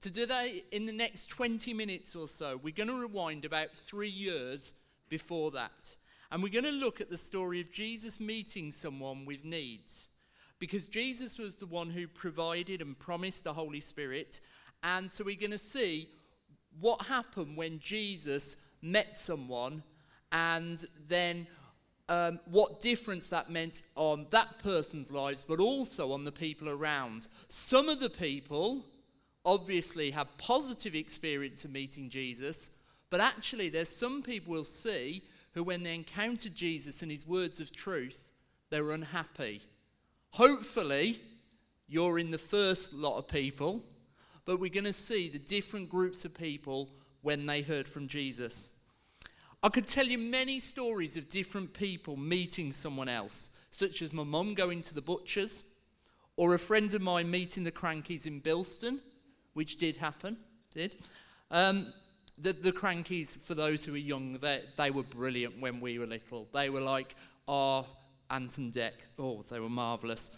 Today, in the next 20 minutes or so, we're going to rewind about three years before that. And we're going to look at the story of Jesus meeting someone with needs. Because Jesus was the one who provided and promised the Holy Spirit. And so we're going to see what happened when Jesus met someone and then um, what difference that meant on that person's lives, but also on the people around. Some of the people obviously have positive experience of meeting Jesus, but actually there's some people we'll see who, when they encountered Jesus and his words of truth, they're unhappy. Hopefully, you're in the first lot of people, but we're going to see the different groups of people when they heard from Jesus. I could tell you many stories of different people meeting someone else, such as my mum going to the butcher's, or a friend of mine meeting the Krankies in Bilston, which did happen, did. Um, the, the Krankies, for those who are young, they, they were brilliant when we were little. They were like our Ant and Dec. Oh, they were marvellous.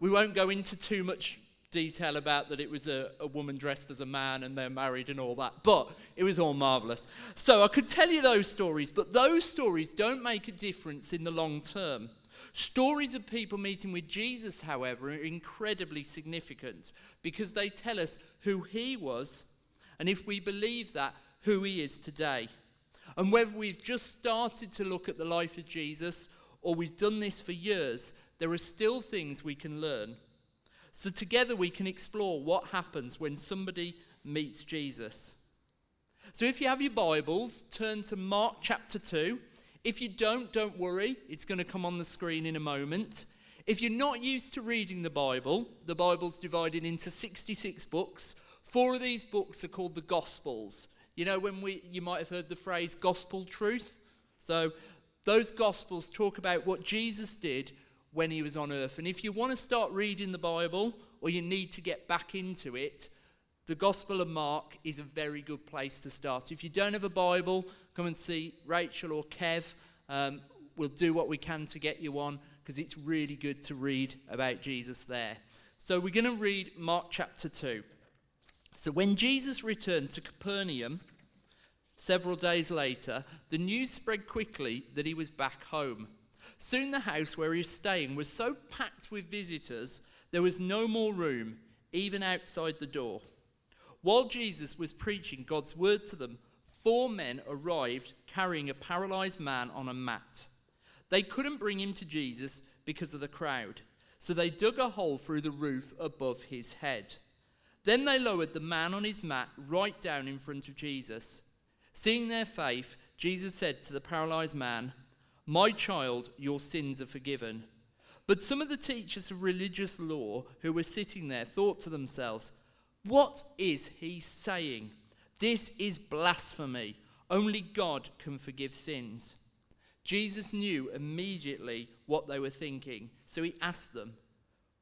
We won't go into too much detail about that it was a, a woman dressed as a man and they're married and all that, but it was all marvellous. So I could tell you those stories, but those stories don't make a difference in the long term. Stories of people meeting with Jesus, however, are incredibly significant because they tell us who he was, and if we believe that, who he is today. And whether we've just started to look at the life of Jesus or we've done this for years, there are still things we can learn. So, together we can explore what happens when somebody meets Jesus. So, if you have your Bibles, turn to Mark chapter 2. If you don't, don't worry, it's going to come on the screen in a moment. If you're not used to reading the Bible, the Bible's divided into 66 books. Four of these books are called the Gospels. You know, when we, you might have heard the phrase gospel truth. So, those Gospels talk about what Jesus did when he was on earth. And if you want to start reading the Bible or you need to get back into it, the Gospel of Mark is a very good place to start. If you don't have a Bible, come and see Rachel or Kev. Um, we'll do what we can to get you one because it's really good to read about Jesus there. So we're going to read Mark chapter 2. So when Jesus returned to Capernaum several days later, the news spread quickly that he was back home. Soon the house where he was staying was so packed with visitors, there was no more room, even outside the door. While Jesus was preaching God's word to them, four men arrived carrying a paralyzed man on a mat. They couldn't bring him to Jesus because of the crowd, so they dug a hole through the roof above his head. Then they lowered the man on his mat right down in front of Jesus. Seeing their faith, Jesus said to the paralyzed man, My child, your sins are forgiven. But some of the teachers of religious law who were sitting there thought to themselves, what is he saying? This is blasphemy. Only God can forgive sins. Jesus knew immediately what they were thinking, so he asked them,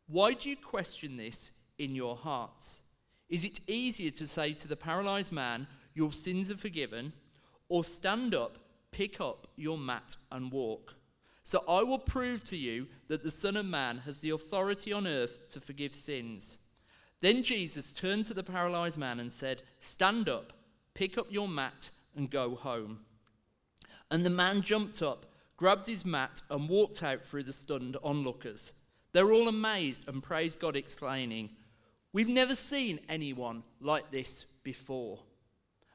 Why do you question this in your hearts? Is it easier to say to the paralyzed man, Your sins are forgiven, or stand up, pick up your mat, and walk? So I will prove to you that the Son of Man has the authority on earth to forgive sins. Then Jesus turned to the paralyzed man and said, Stand up, pick up your mat, and go home. And the man jumped up, grabbed his mat, and walked out through the stunned onlookers. They were all amazed and praised God, exclaiming, We've never seen anyone like this before.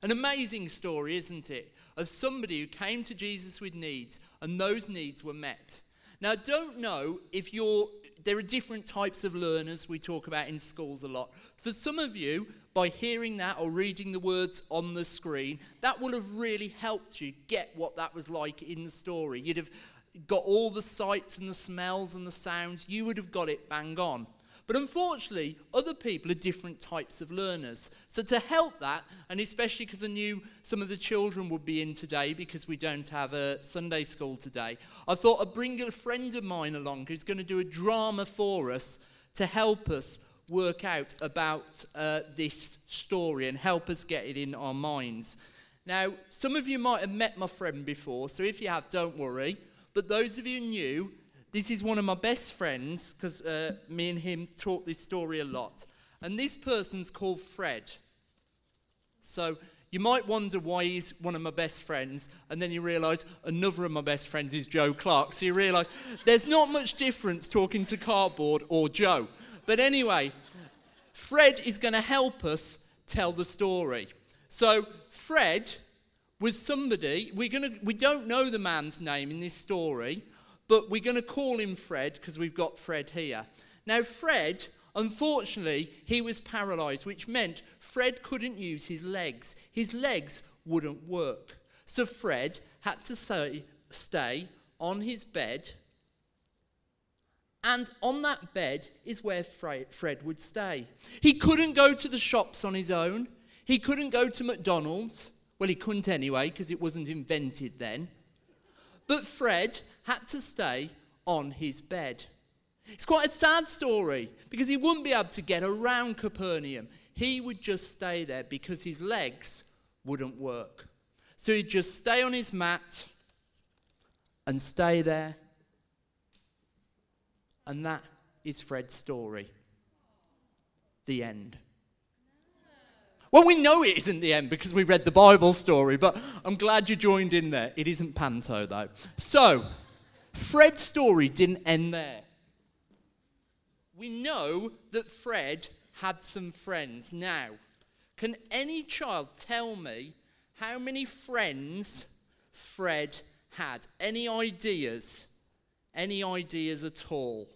An amazing story, isn't it? Of somebody who came to Jesus with needs, and those needs were met. Now, don't know if you're there are different types of learners we talk about in schools a lot. For some of you, by hearing that or reading the words on the screen, that will have really helped you get what that was like in the story. You'd have got all the sights and the smells and the sounds, you would have got it bang on. But unfortunately, other people are different types of learners. So, to help that, and especially because I knew some of the children would be in today because we don't have a Sunday school today, I thought I'd bring a friend of mine along who's going to do a drama for us to help us work out about uh, this story and help us get it in our minds. Now, some of you might have met my friend before, so if you have, don't worry. But those of you new, this is one of my best friends because uh, me and him talk this story a lot. And this person's called Fred. So you might wonder why he's one of my best friends, and then you realise another of my best friends is Joe Clark. So you realise there's not much difference talking to cardboard or Joe. But anyway, Fred is going to help us tell the story. So Fred was somebody we're to we don't know the man's name in this story, but we're going to call him Fred because we've got Fred here. Now Fred Unfortunately, he was paralyzed, which meant Fred couldn't use his legs. His legs wouldn't work. So Fred had to say, stay on his bed. And on that bed is where Fred would stay. He couldn't go to the shops on his own. He couldn't go to McDonald's. Well, he couldn't anyway, because it wasn't invented then. But Fred had to stay on his bed. It's quite a sad story because he wouldn't be able to get around Capernaum. He would just stay there because his legs wouldn't work. So he'd just stay on his mat and stay there. And that is Fred's story. The end. Well, we know it isn't the end because we read the Bible story, but I'm glad you joined in there. It isn't Panto, though. So, Fred's story didn't end there we know that Fred had some friends. Now, can any child tell me how many friends Fred had? Any ideas? Any ideas at all?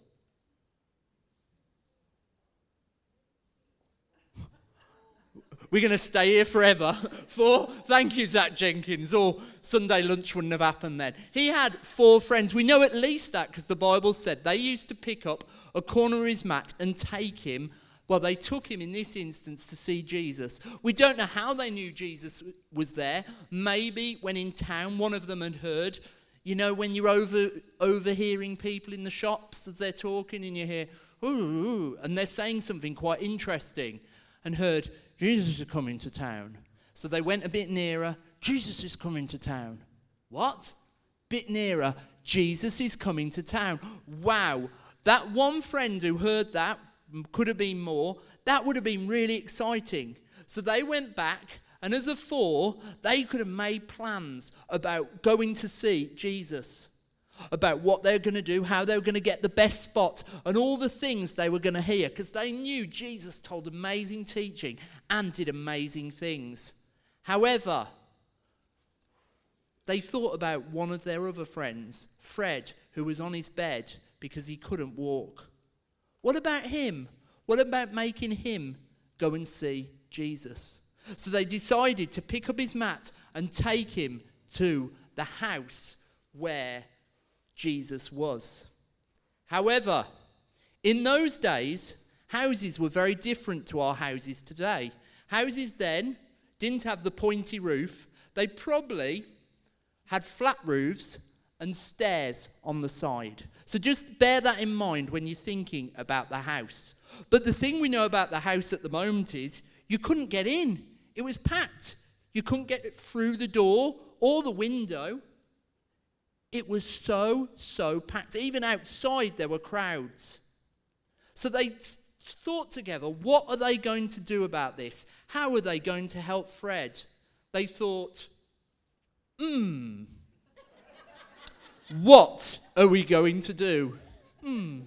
We're going to stay here forever. Four. Thank you, Zach Jenkins. Or Sunday lunch wouldn't have happened then. He had four friends. We know at least that because the Bible said they used to pick up a corner of his mat and take him. Well, they took him in this instance to see Jesus. We don't know how they knew Jesus was there. Maybe when in town, one of them had heard. You know, when you're over, overhearing people in the shops as they're talking and you hear, ooh, ooh, and they're saying something quite interesting, and heard, Jesus is coming to town. So they went a bit nearer. Jesus is coming to town. What? Bit nearer. Jesus is coming to town. Wow. That one friend who heard that, could have been more, that would have been really exciting. So they went back, and as a four, they could have made plans about going to see Jesus about what they were going to do, how they were going to get the best spot, and all the things they were going to hear because they knew Jesus told amazing teaching and did amazing things. However, they thought about one of their other friends, Fred, who was on his bed because he couldn't walk. What about him? What about making him go and see Jesus? So they decided to pick up his mat and take him to the house where Jesus was. However, in those days, houses were very different to our houses today. Houses then didn't have the pointy roof, they probably had flat roofs and stairs on the side. So just bear that in mind when you're thinking about the house. But the thing we know about the house at the moment is you couldn't get in, it was packed. You couldn't get through the door or the window. It was so, so packed. Even outside, there were crowds. So they thought together, what are they going to do about this? How are they going to help Fred? They thought, hmm, what are we going to do? Hmm.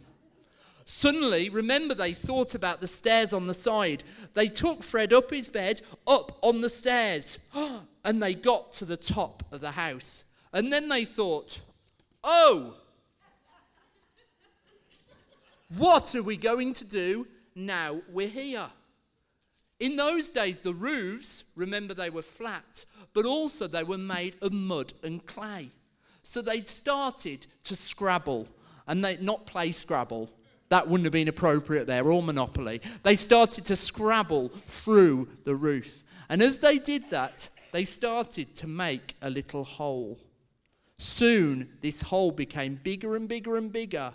Suddenly, remember, they thought about the stairs on the side. They took Fred up his bed, up on the stairs, and they got to the top of the house. And then they thought, oh, what are we going to do now we're here? In those days, the roofs, remember, they were flat, but also they were made of mud and clay. So they'd started to scrabble and they not play Scrabble. That wouldn't have been appropriate there, or Monopoly. They started to scrabble through the roof. And as they did that, they started to make a little hole. Soon, this hole became bigger and bigger and bigger.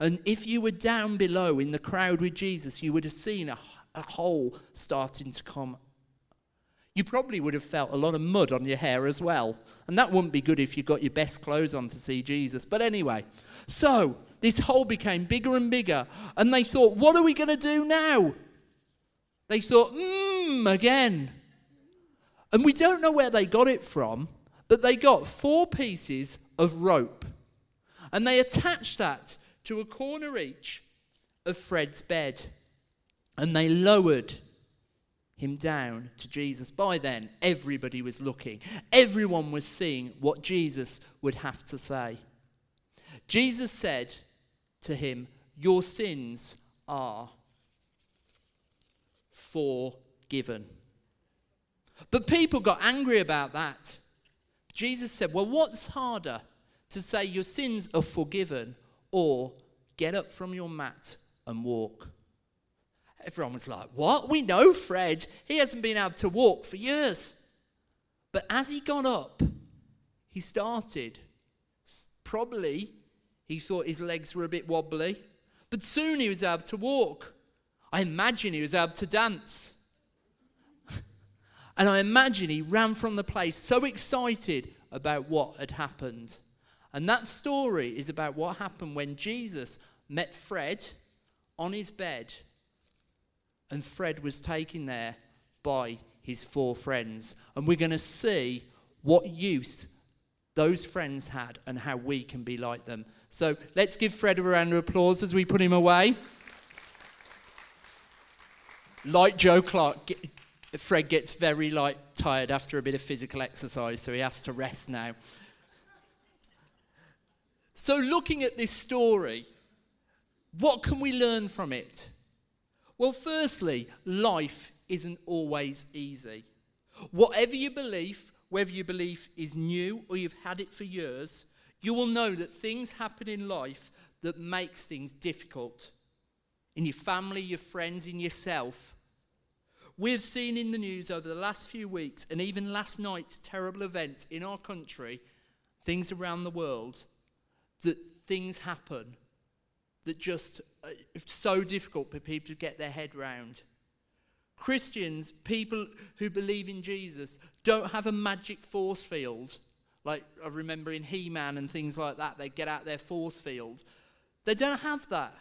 And if you were down below in the crowd with Jesus, you would have seen a, a hole starting to come. You probably would have felt a lot of mud on your hair as well. And that wouldn't be good if you got your best clothes on to see Jesus. But anyway, so this hole became bigger and bigger. And they thought, what are we going to do now? They thought, mmm, again. And we don't know where they got it from, but they got four pieces of rope. And they attached that to a corner each of Fred's bed. And they lowered him down to Jesus. By then, everybody was looking, everyone was seeing what Jesus would have to say. Jesus said to him, Your sins are forgiven. But people got angry about that. Jesus said, Well, what's harder to say your sins are forgiven or get up from your mat and walk? Everyone was like, What? We know Fred. He hasn't been able to walk for years. But as he got up, he started. Probably he thought his legs were a bit wobbly, but soon he was able to walk. I imagine he was able to dance. And I imagine he ran from the place so excited about what had happened. And that story is about what happened when Jesus met Fred on his bed and Fred was taken there by his four friends. And we're going to see what use those friends had and how we can be like them. So let's give Fred a round of applause as we put him away. like Joe Clark, Fred gets very like tired after a bit of physical exercise, so he has to rest now. So, looking at this story, what can we learn from it? Well, firstly, life isn't always easy. Whatever your belief, whether your belief is new or you've had it for years, you will know that things happen in life that makes things difficult. In your family, your friends, in yourself. We've seen in the news over the last few weeks and even last night's terrible events in our country, things around the world, that things happen that just uh, so difficult for people to get their head round. Christians, people who believe in Jesus, don't have a magic force field. Like I remember in He Man and things like that, they get out their force field. They don't have that.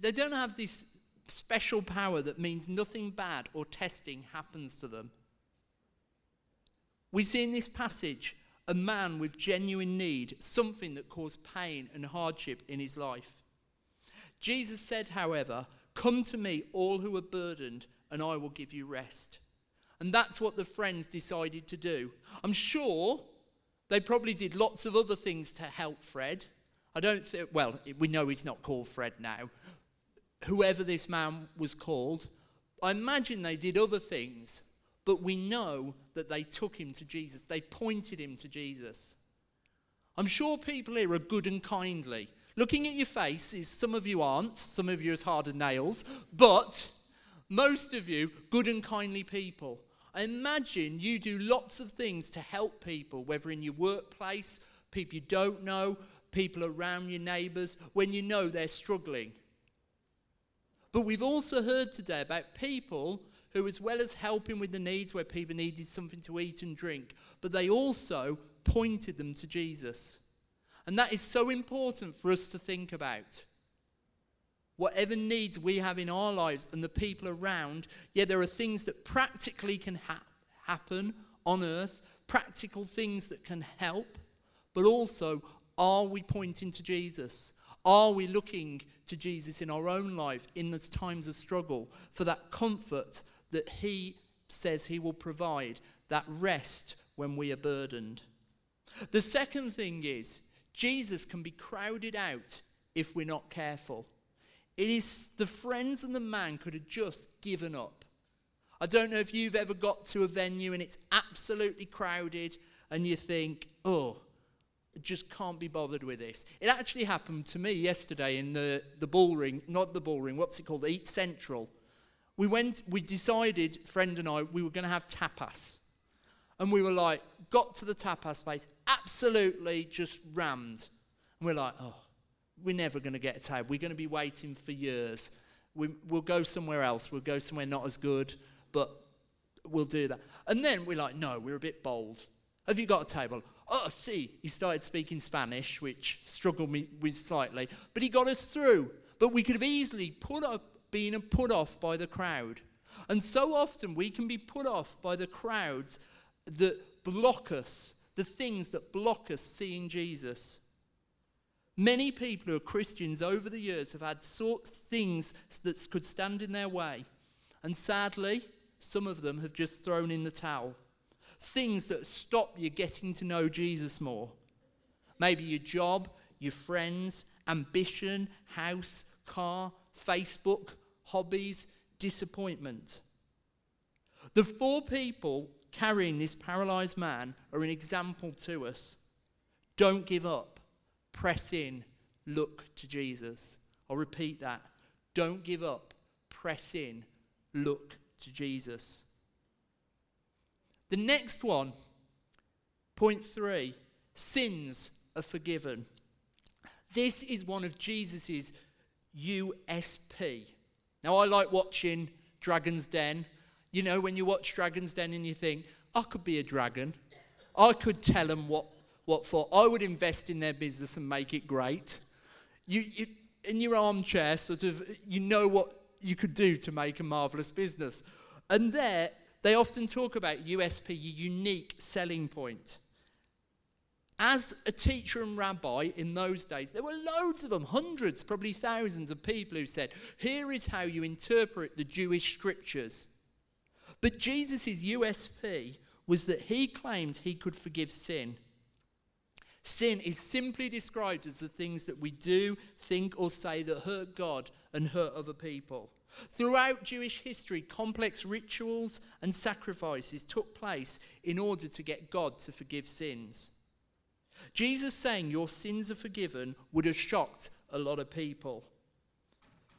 They don't have this special power that means nothing bad or testing happens to them. We see in this passage a man with genuine need, something that caused pain and hardship in his life. Jesus said, however, Come to me, all who are burdened, and I will give you rest. And that's what the friends decided to do. I'm sure they probably did lots of other things to help Fred. I don't think, well, we know he's not called Fred now. Whoever this man was called, I imagine they did other things, but we know that they took him to Jesus. They pointed him to Jesus. I'm sure people here are good and kindly. Looking at your faces, some of you aren't, some of you as hard as nails, but most of you, good and kindly people. I imagine you do lots of things to help people, whether in your workplace, people you don't know, people around your neighbours, when you know they're struggling. But we've also heard today about people who, as well as helping with the needs where people needed something to eat and drink, but they also pointed them to Jesus. And that is so important for us to think about. Whatever needs we have in our lives and the people around, yeah, there are things that practically can ha- happen on earth, practical things that can help, but also, are we pointing to Jesus? Are we looking to Jesus in our own life in those times of struggle for that comfort that He says He will provide, that rest when we are burdened? The second thing is, Jesus can be crowded out if we're not careful. It is the friends and the man could have just given up. I don't know if you've ever got to a venue and it's absolutely crowded and you think, oh, just can't be bothered with this. It actually happened to me yesterday in the, the Bullring, not the Bullring, what's it called? Eat Central. We went, we decided, friend and I, we were going to have tapas. And we were like, got to the tapas place, absolutely just rammed. And we're like, oh, we're never going to get a table. We're going to be waiting for years. We, we'll go somewhere else. We'll go somewhere not as good, but we'll do that. And then we're like, no, we're a bit bold. Have you got a table? Oh, see, he started speaking Spanish, which struggled me with slightly, but he got us through. But we could have easily put up, been put off by the crowd. And so often we can be put off by the crowds that block us, the things that block us seeing Jesus. Many people who are Christians over the years have had sort of things that could stand in their way. And sadly, some of them have just thrown in the towel. Things that stop you getting to know Jesus more. Maybe your job, your friends, ambition, house, car, Facebook, hobbies, disappointment. The four people carrying this paralyzed man are an example to us. Don't give up. Press in. Look to Jesus. I'll repeat that. Don't give up. Press in. Look to Jesus. The next one, point three sins are forgiven. This is one of Jesus's USP. Now, I like watching Dragon's Den. You know, when you watch Dragon's Den and you think, I could be a dragon, I could tell them what, what for. I would invest in their business and make it great. You, you, in your armchair, sort of, you know what you could do to make a marvelous business. And there, they often talk about USP, your unique selling point. As a teacher and rabbi in those days, there were loads of them, hundreds, probably thousands of people who said, Here is how you interpret the Jewish scriptures. But Jesus' USP was that he claimed he could forgive sin. Sin is simply described as the things that we do, think, or say that hurt God and hurt other people. Throughout Jewish history, complex rituals and sacrifices took place in order to get God to forgive sins. Jesus saying your sins are forgiven would have shocked a lot of people.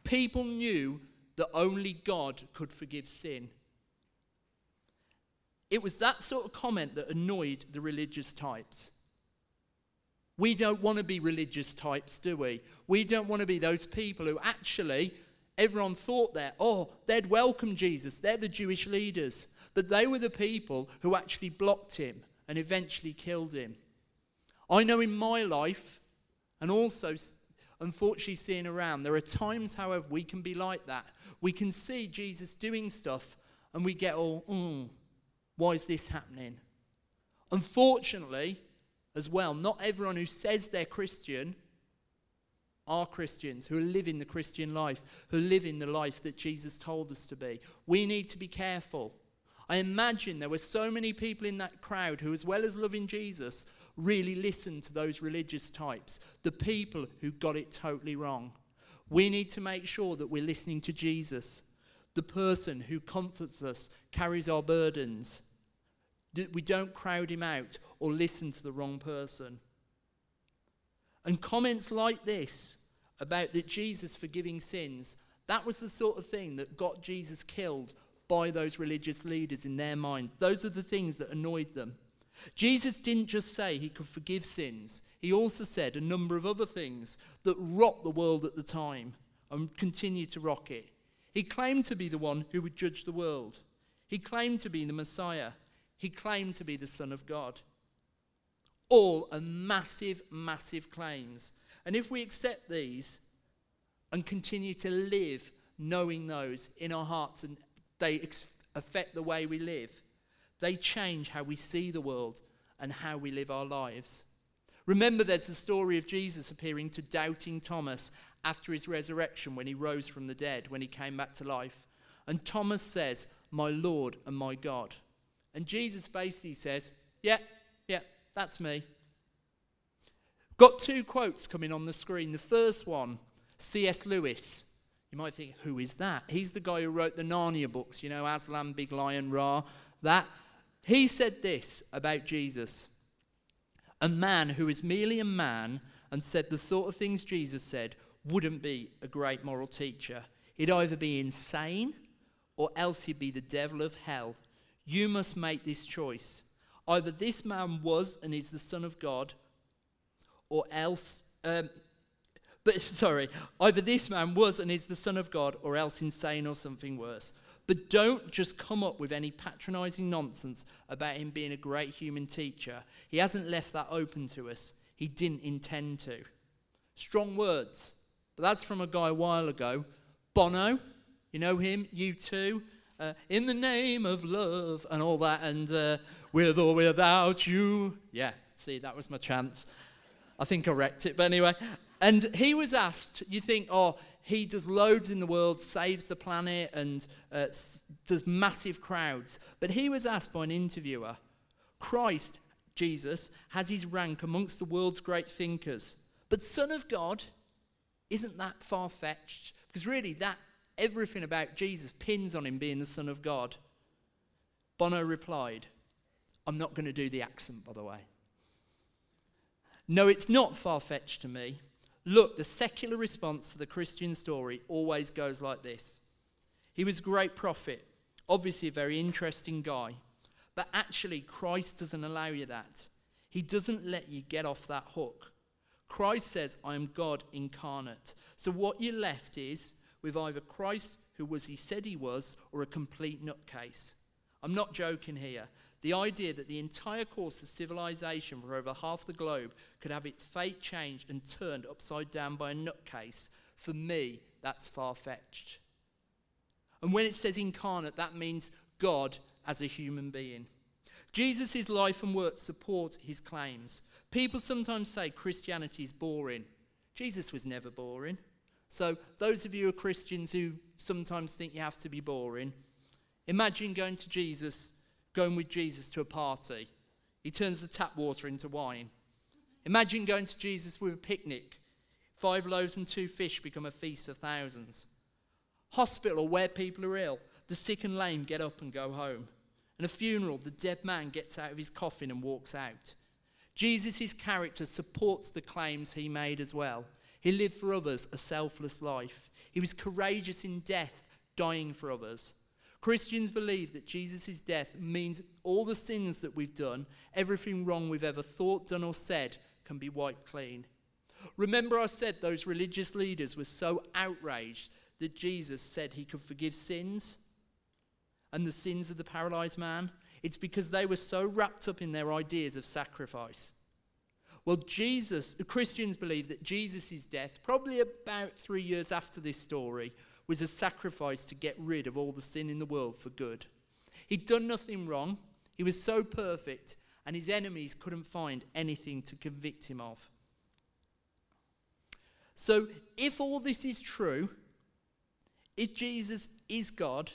People knew that only God could forgive sin. It was that sort of comment that annoyed the religious types. We don't want to be religious types, do we? We don't want to be those people who actually, everyone thought that, oh, they'd welcome Jesus. They're the Jewish leaders. But they were the people who actually blocked him and eventually killed him. I know in my life, and also unfortunately seeing around, there are times, however, we can be like that. We can see Jesus doing stuff and we get all, mm, why is this happening? Unfortunately, as well, not everyone who says they're Christian are Christians, who are living the Christian life, who are living the life that Jesus told us to be. We need to be careful. I imagine there were so many people in that crowd who, as well as loving Jesus, really listened to those religious types, the people who got it totally wrong. We need to make sure that we're listening to Jesus, the person who comforts us, carries our burdens, that we don't crowd him out or listen to the wrong person. And comments like this about that Jesus forgiving sins, that was the sort of thing that got Jesus killed by those religious leaders in their minds. Those are the things that annoyed them. Jesus didn't just say he could forgive sins, he also said a number of other things that rocked the world at the time and continue to rock it. He claimed to be the one who would judge the world, he claimed to be the Messiah, he claimed to be the Son of God. All are massive, massive claims. And if we accept these and continue to live knowing those in our hearts and they ex- affect the way we live, they change how we see the world and how we live our lives. Remember, there's the story of Jesus appearing to doubting Thomas after his resurrection when he rose from the dead, when he came back to life. And Thomas says, My Lord and my God. And Jesus basically says, Yeah, that's me. Got two quotes coming on the screen. The first one, C.S. Lewis. You might think, who is that? He's the guy who wrote the Narnia books, you know, Aslan, Big Lion, Ra, that. He said this about Jesus a man who is merely a man and said the sort of things Jesus said wouldn't be a great moral teacher. He'd either be insane or else he'd be the devil of hell. You must make this choice. Either this man was and is the Son of God, or else, um, but sorry, either this man was and is the Son of God, or else insane or something worse. But don't just come up with any patronizing nonsense about him being a great human teacher. He hasn't left that open to us, he didn't intend to. Strong words, but that's from a guy a while ago. Bono, you know him, U2. uh, in the name of love and all that, and uh, with or without you. Yeah, see, that was my chance. I think I wrecked it, but anyway. And he was asked, you think, oh, he does loads in the world, saves the planet, and uh, does massive crowds. But he was asked by an interviewer, Christ, Jesus, has his rank amongst the world's great thinkers. But Son of God, isn't that far fetched? Because really, that everything about Jesus pins on him being the Son of God. Bono replied, I'm not going to do the accent, by the way. No, it's not far fetched to me. Look, the secular response to the Christian story always goes like this He was a great prophet, obviously a very interesting guy, but actually, Christ doesn't allow you that. He doesn't let you get off that hook. Christ says, I am God incarnate. So, what you're left is with either Christ, who was he said he was, or a complete nutcase. I'm not joking here. The idea that the entire course of civilization for over half the globe could have its fate changed and turned upside down by a nutcase, for me, that's far fetched. And when it says incarnate, that means God as a human being. Jesus' life and work support his claims. People sometimes say Christianity is boring. Jesus was never boring. So, those of you who are Christians who sometimes think you have to be boring, imagine going to Jesus going with Jesus to a party. He turns the tap water into wine. Imagine going to Jesus with a picnic. Five loaves and two fish become a feast for thousands. Hospital where people are ill, the sick and lame get up and go home. And a funeral, the dead man gets out of his coffin and walks out. Jesus' character supports the claims he made as well. He lived for others a selfless life. He was courageous in death, dying for others. Christians believe that Jesus' death means all the sins that we've done, everything wrong we've ever thought, done, or said, can be wiped clean. Remember, I said those religious leaders were so outraged that Jesus said he could forgive sins and the sins of the paralyzed man? It's because they were so wrapped up in their ideas of sacrifice. Well, Jesus, Christians believe that Jesus' death, probably about three years after this story, was a sacrifice to get rid of all the sin in the world for good. He'd done nothing wrong, he was so perfect, and his enemies couldn't find anything to convict him of. So, if all this is true, if Jesus is God,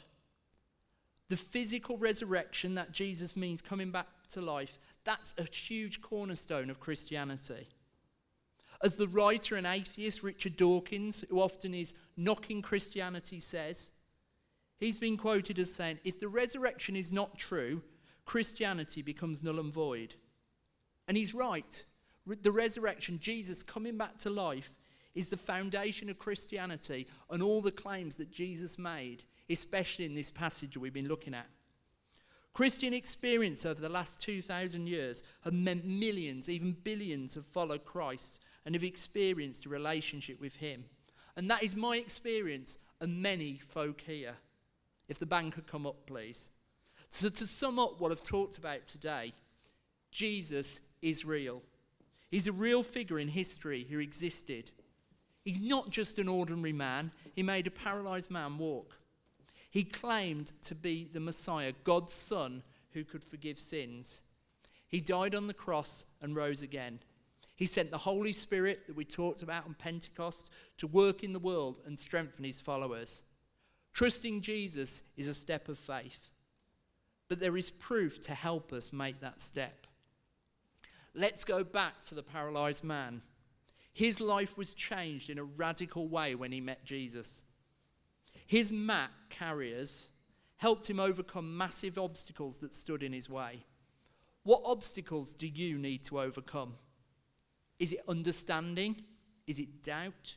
the physical resurrection that Jesus means coming back to life, that's a huge cornerstone of Christianity. As the writer and atheist Richard Dawkins, who often is knocking Christianity, says, he's been quoted as saying, if the resurrection is not true, Christianity becomes null and void. And he's right. The resurrection, Jesus coming back to life, is the foundation of Christianity and all the claims that Jesus made, especially in this passage we've been looking at. Christian experience over the last 2,000 years have meant millions, even billions, have followed Christ and have experienced a relationship with Him. And that is my experience and many folk here. If the band could come up, please. So, to sum up what I've talked about today, Jesus is real. He's a real figure in history who existed. He's not just an ordinary man, he made a paralyzed man walk. He claimed to be the Messiah, God's Son, who could forgive sins. He died on the cross and rose again. He sent the Holy Spirit that we talked about on Pentecost to work in the world and strengthen his followers. Trusting Jesus is a step of faith, but there is proof to help us make that step. Let's go back to the paralyzed man. His life was changed in a radical way when he met Jesus. His mat carriers helped him overcome massive obstacles that stood in his way. What obstacles do you need to overcome? Is it understanding? Is it doubt?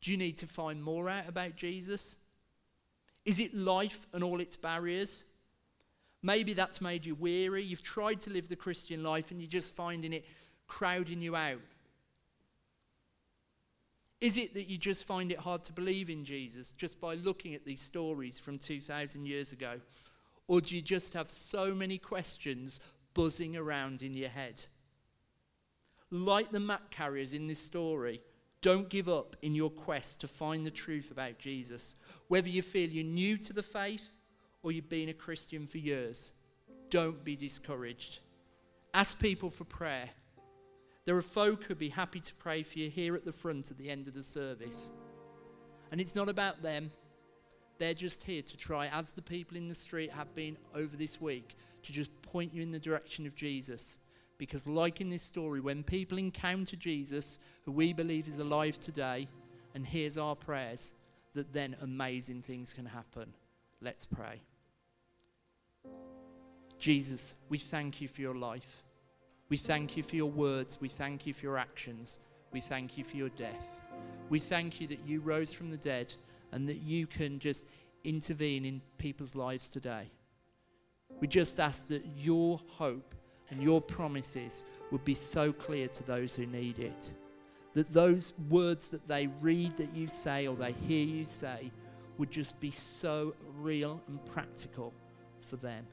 Do you need to find more out about Jesus? Is it life and all its barriers? Maybe that's made you weary. You've tried to live the Christian life and you're just finding it crowding you out. Is it that you just find it hard to believe in Jesus just by looking at these stories from 2,000 years ago? Or do you just have so many questions buzzing around in your head? Like the mat carriers in this story, Don't give up in your quest to find the truth about Jesus. Whether you feel you're new to the faith or you've been a Christian for years, don't be discouraged. Ask people for prayer. There are folk who'd be happy to pray for you here at the front at the end of the service. And it's not about them. They're just here to try, as the people in the street have been over this week, to just point you in the direction of Jesus. Because, like in this story, when people encounter Jesus, who we believe is alive today, and hears our prayers, that then amazing things can happen. Let's pray. Jesus, we thank you for your life. We thank you for your words. We thank you for your actions. We thank you for your death. We thank you that you rose from the dead and that you can just intervene in people's lives today. We just ask that your hope and your promises would be so clear to those who need it. That those words that they read that you say or they hear you say would just be so real and practical for them.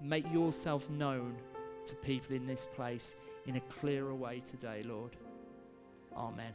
Make yourself known to people in this place in a clearer way today, Lord. Amen.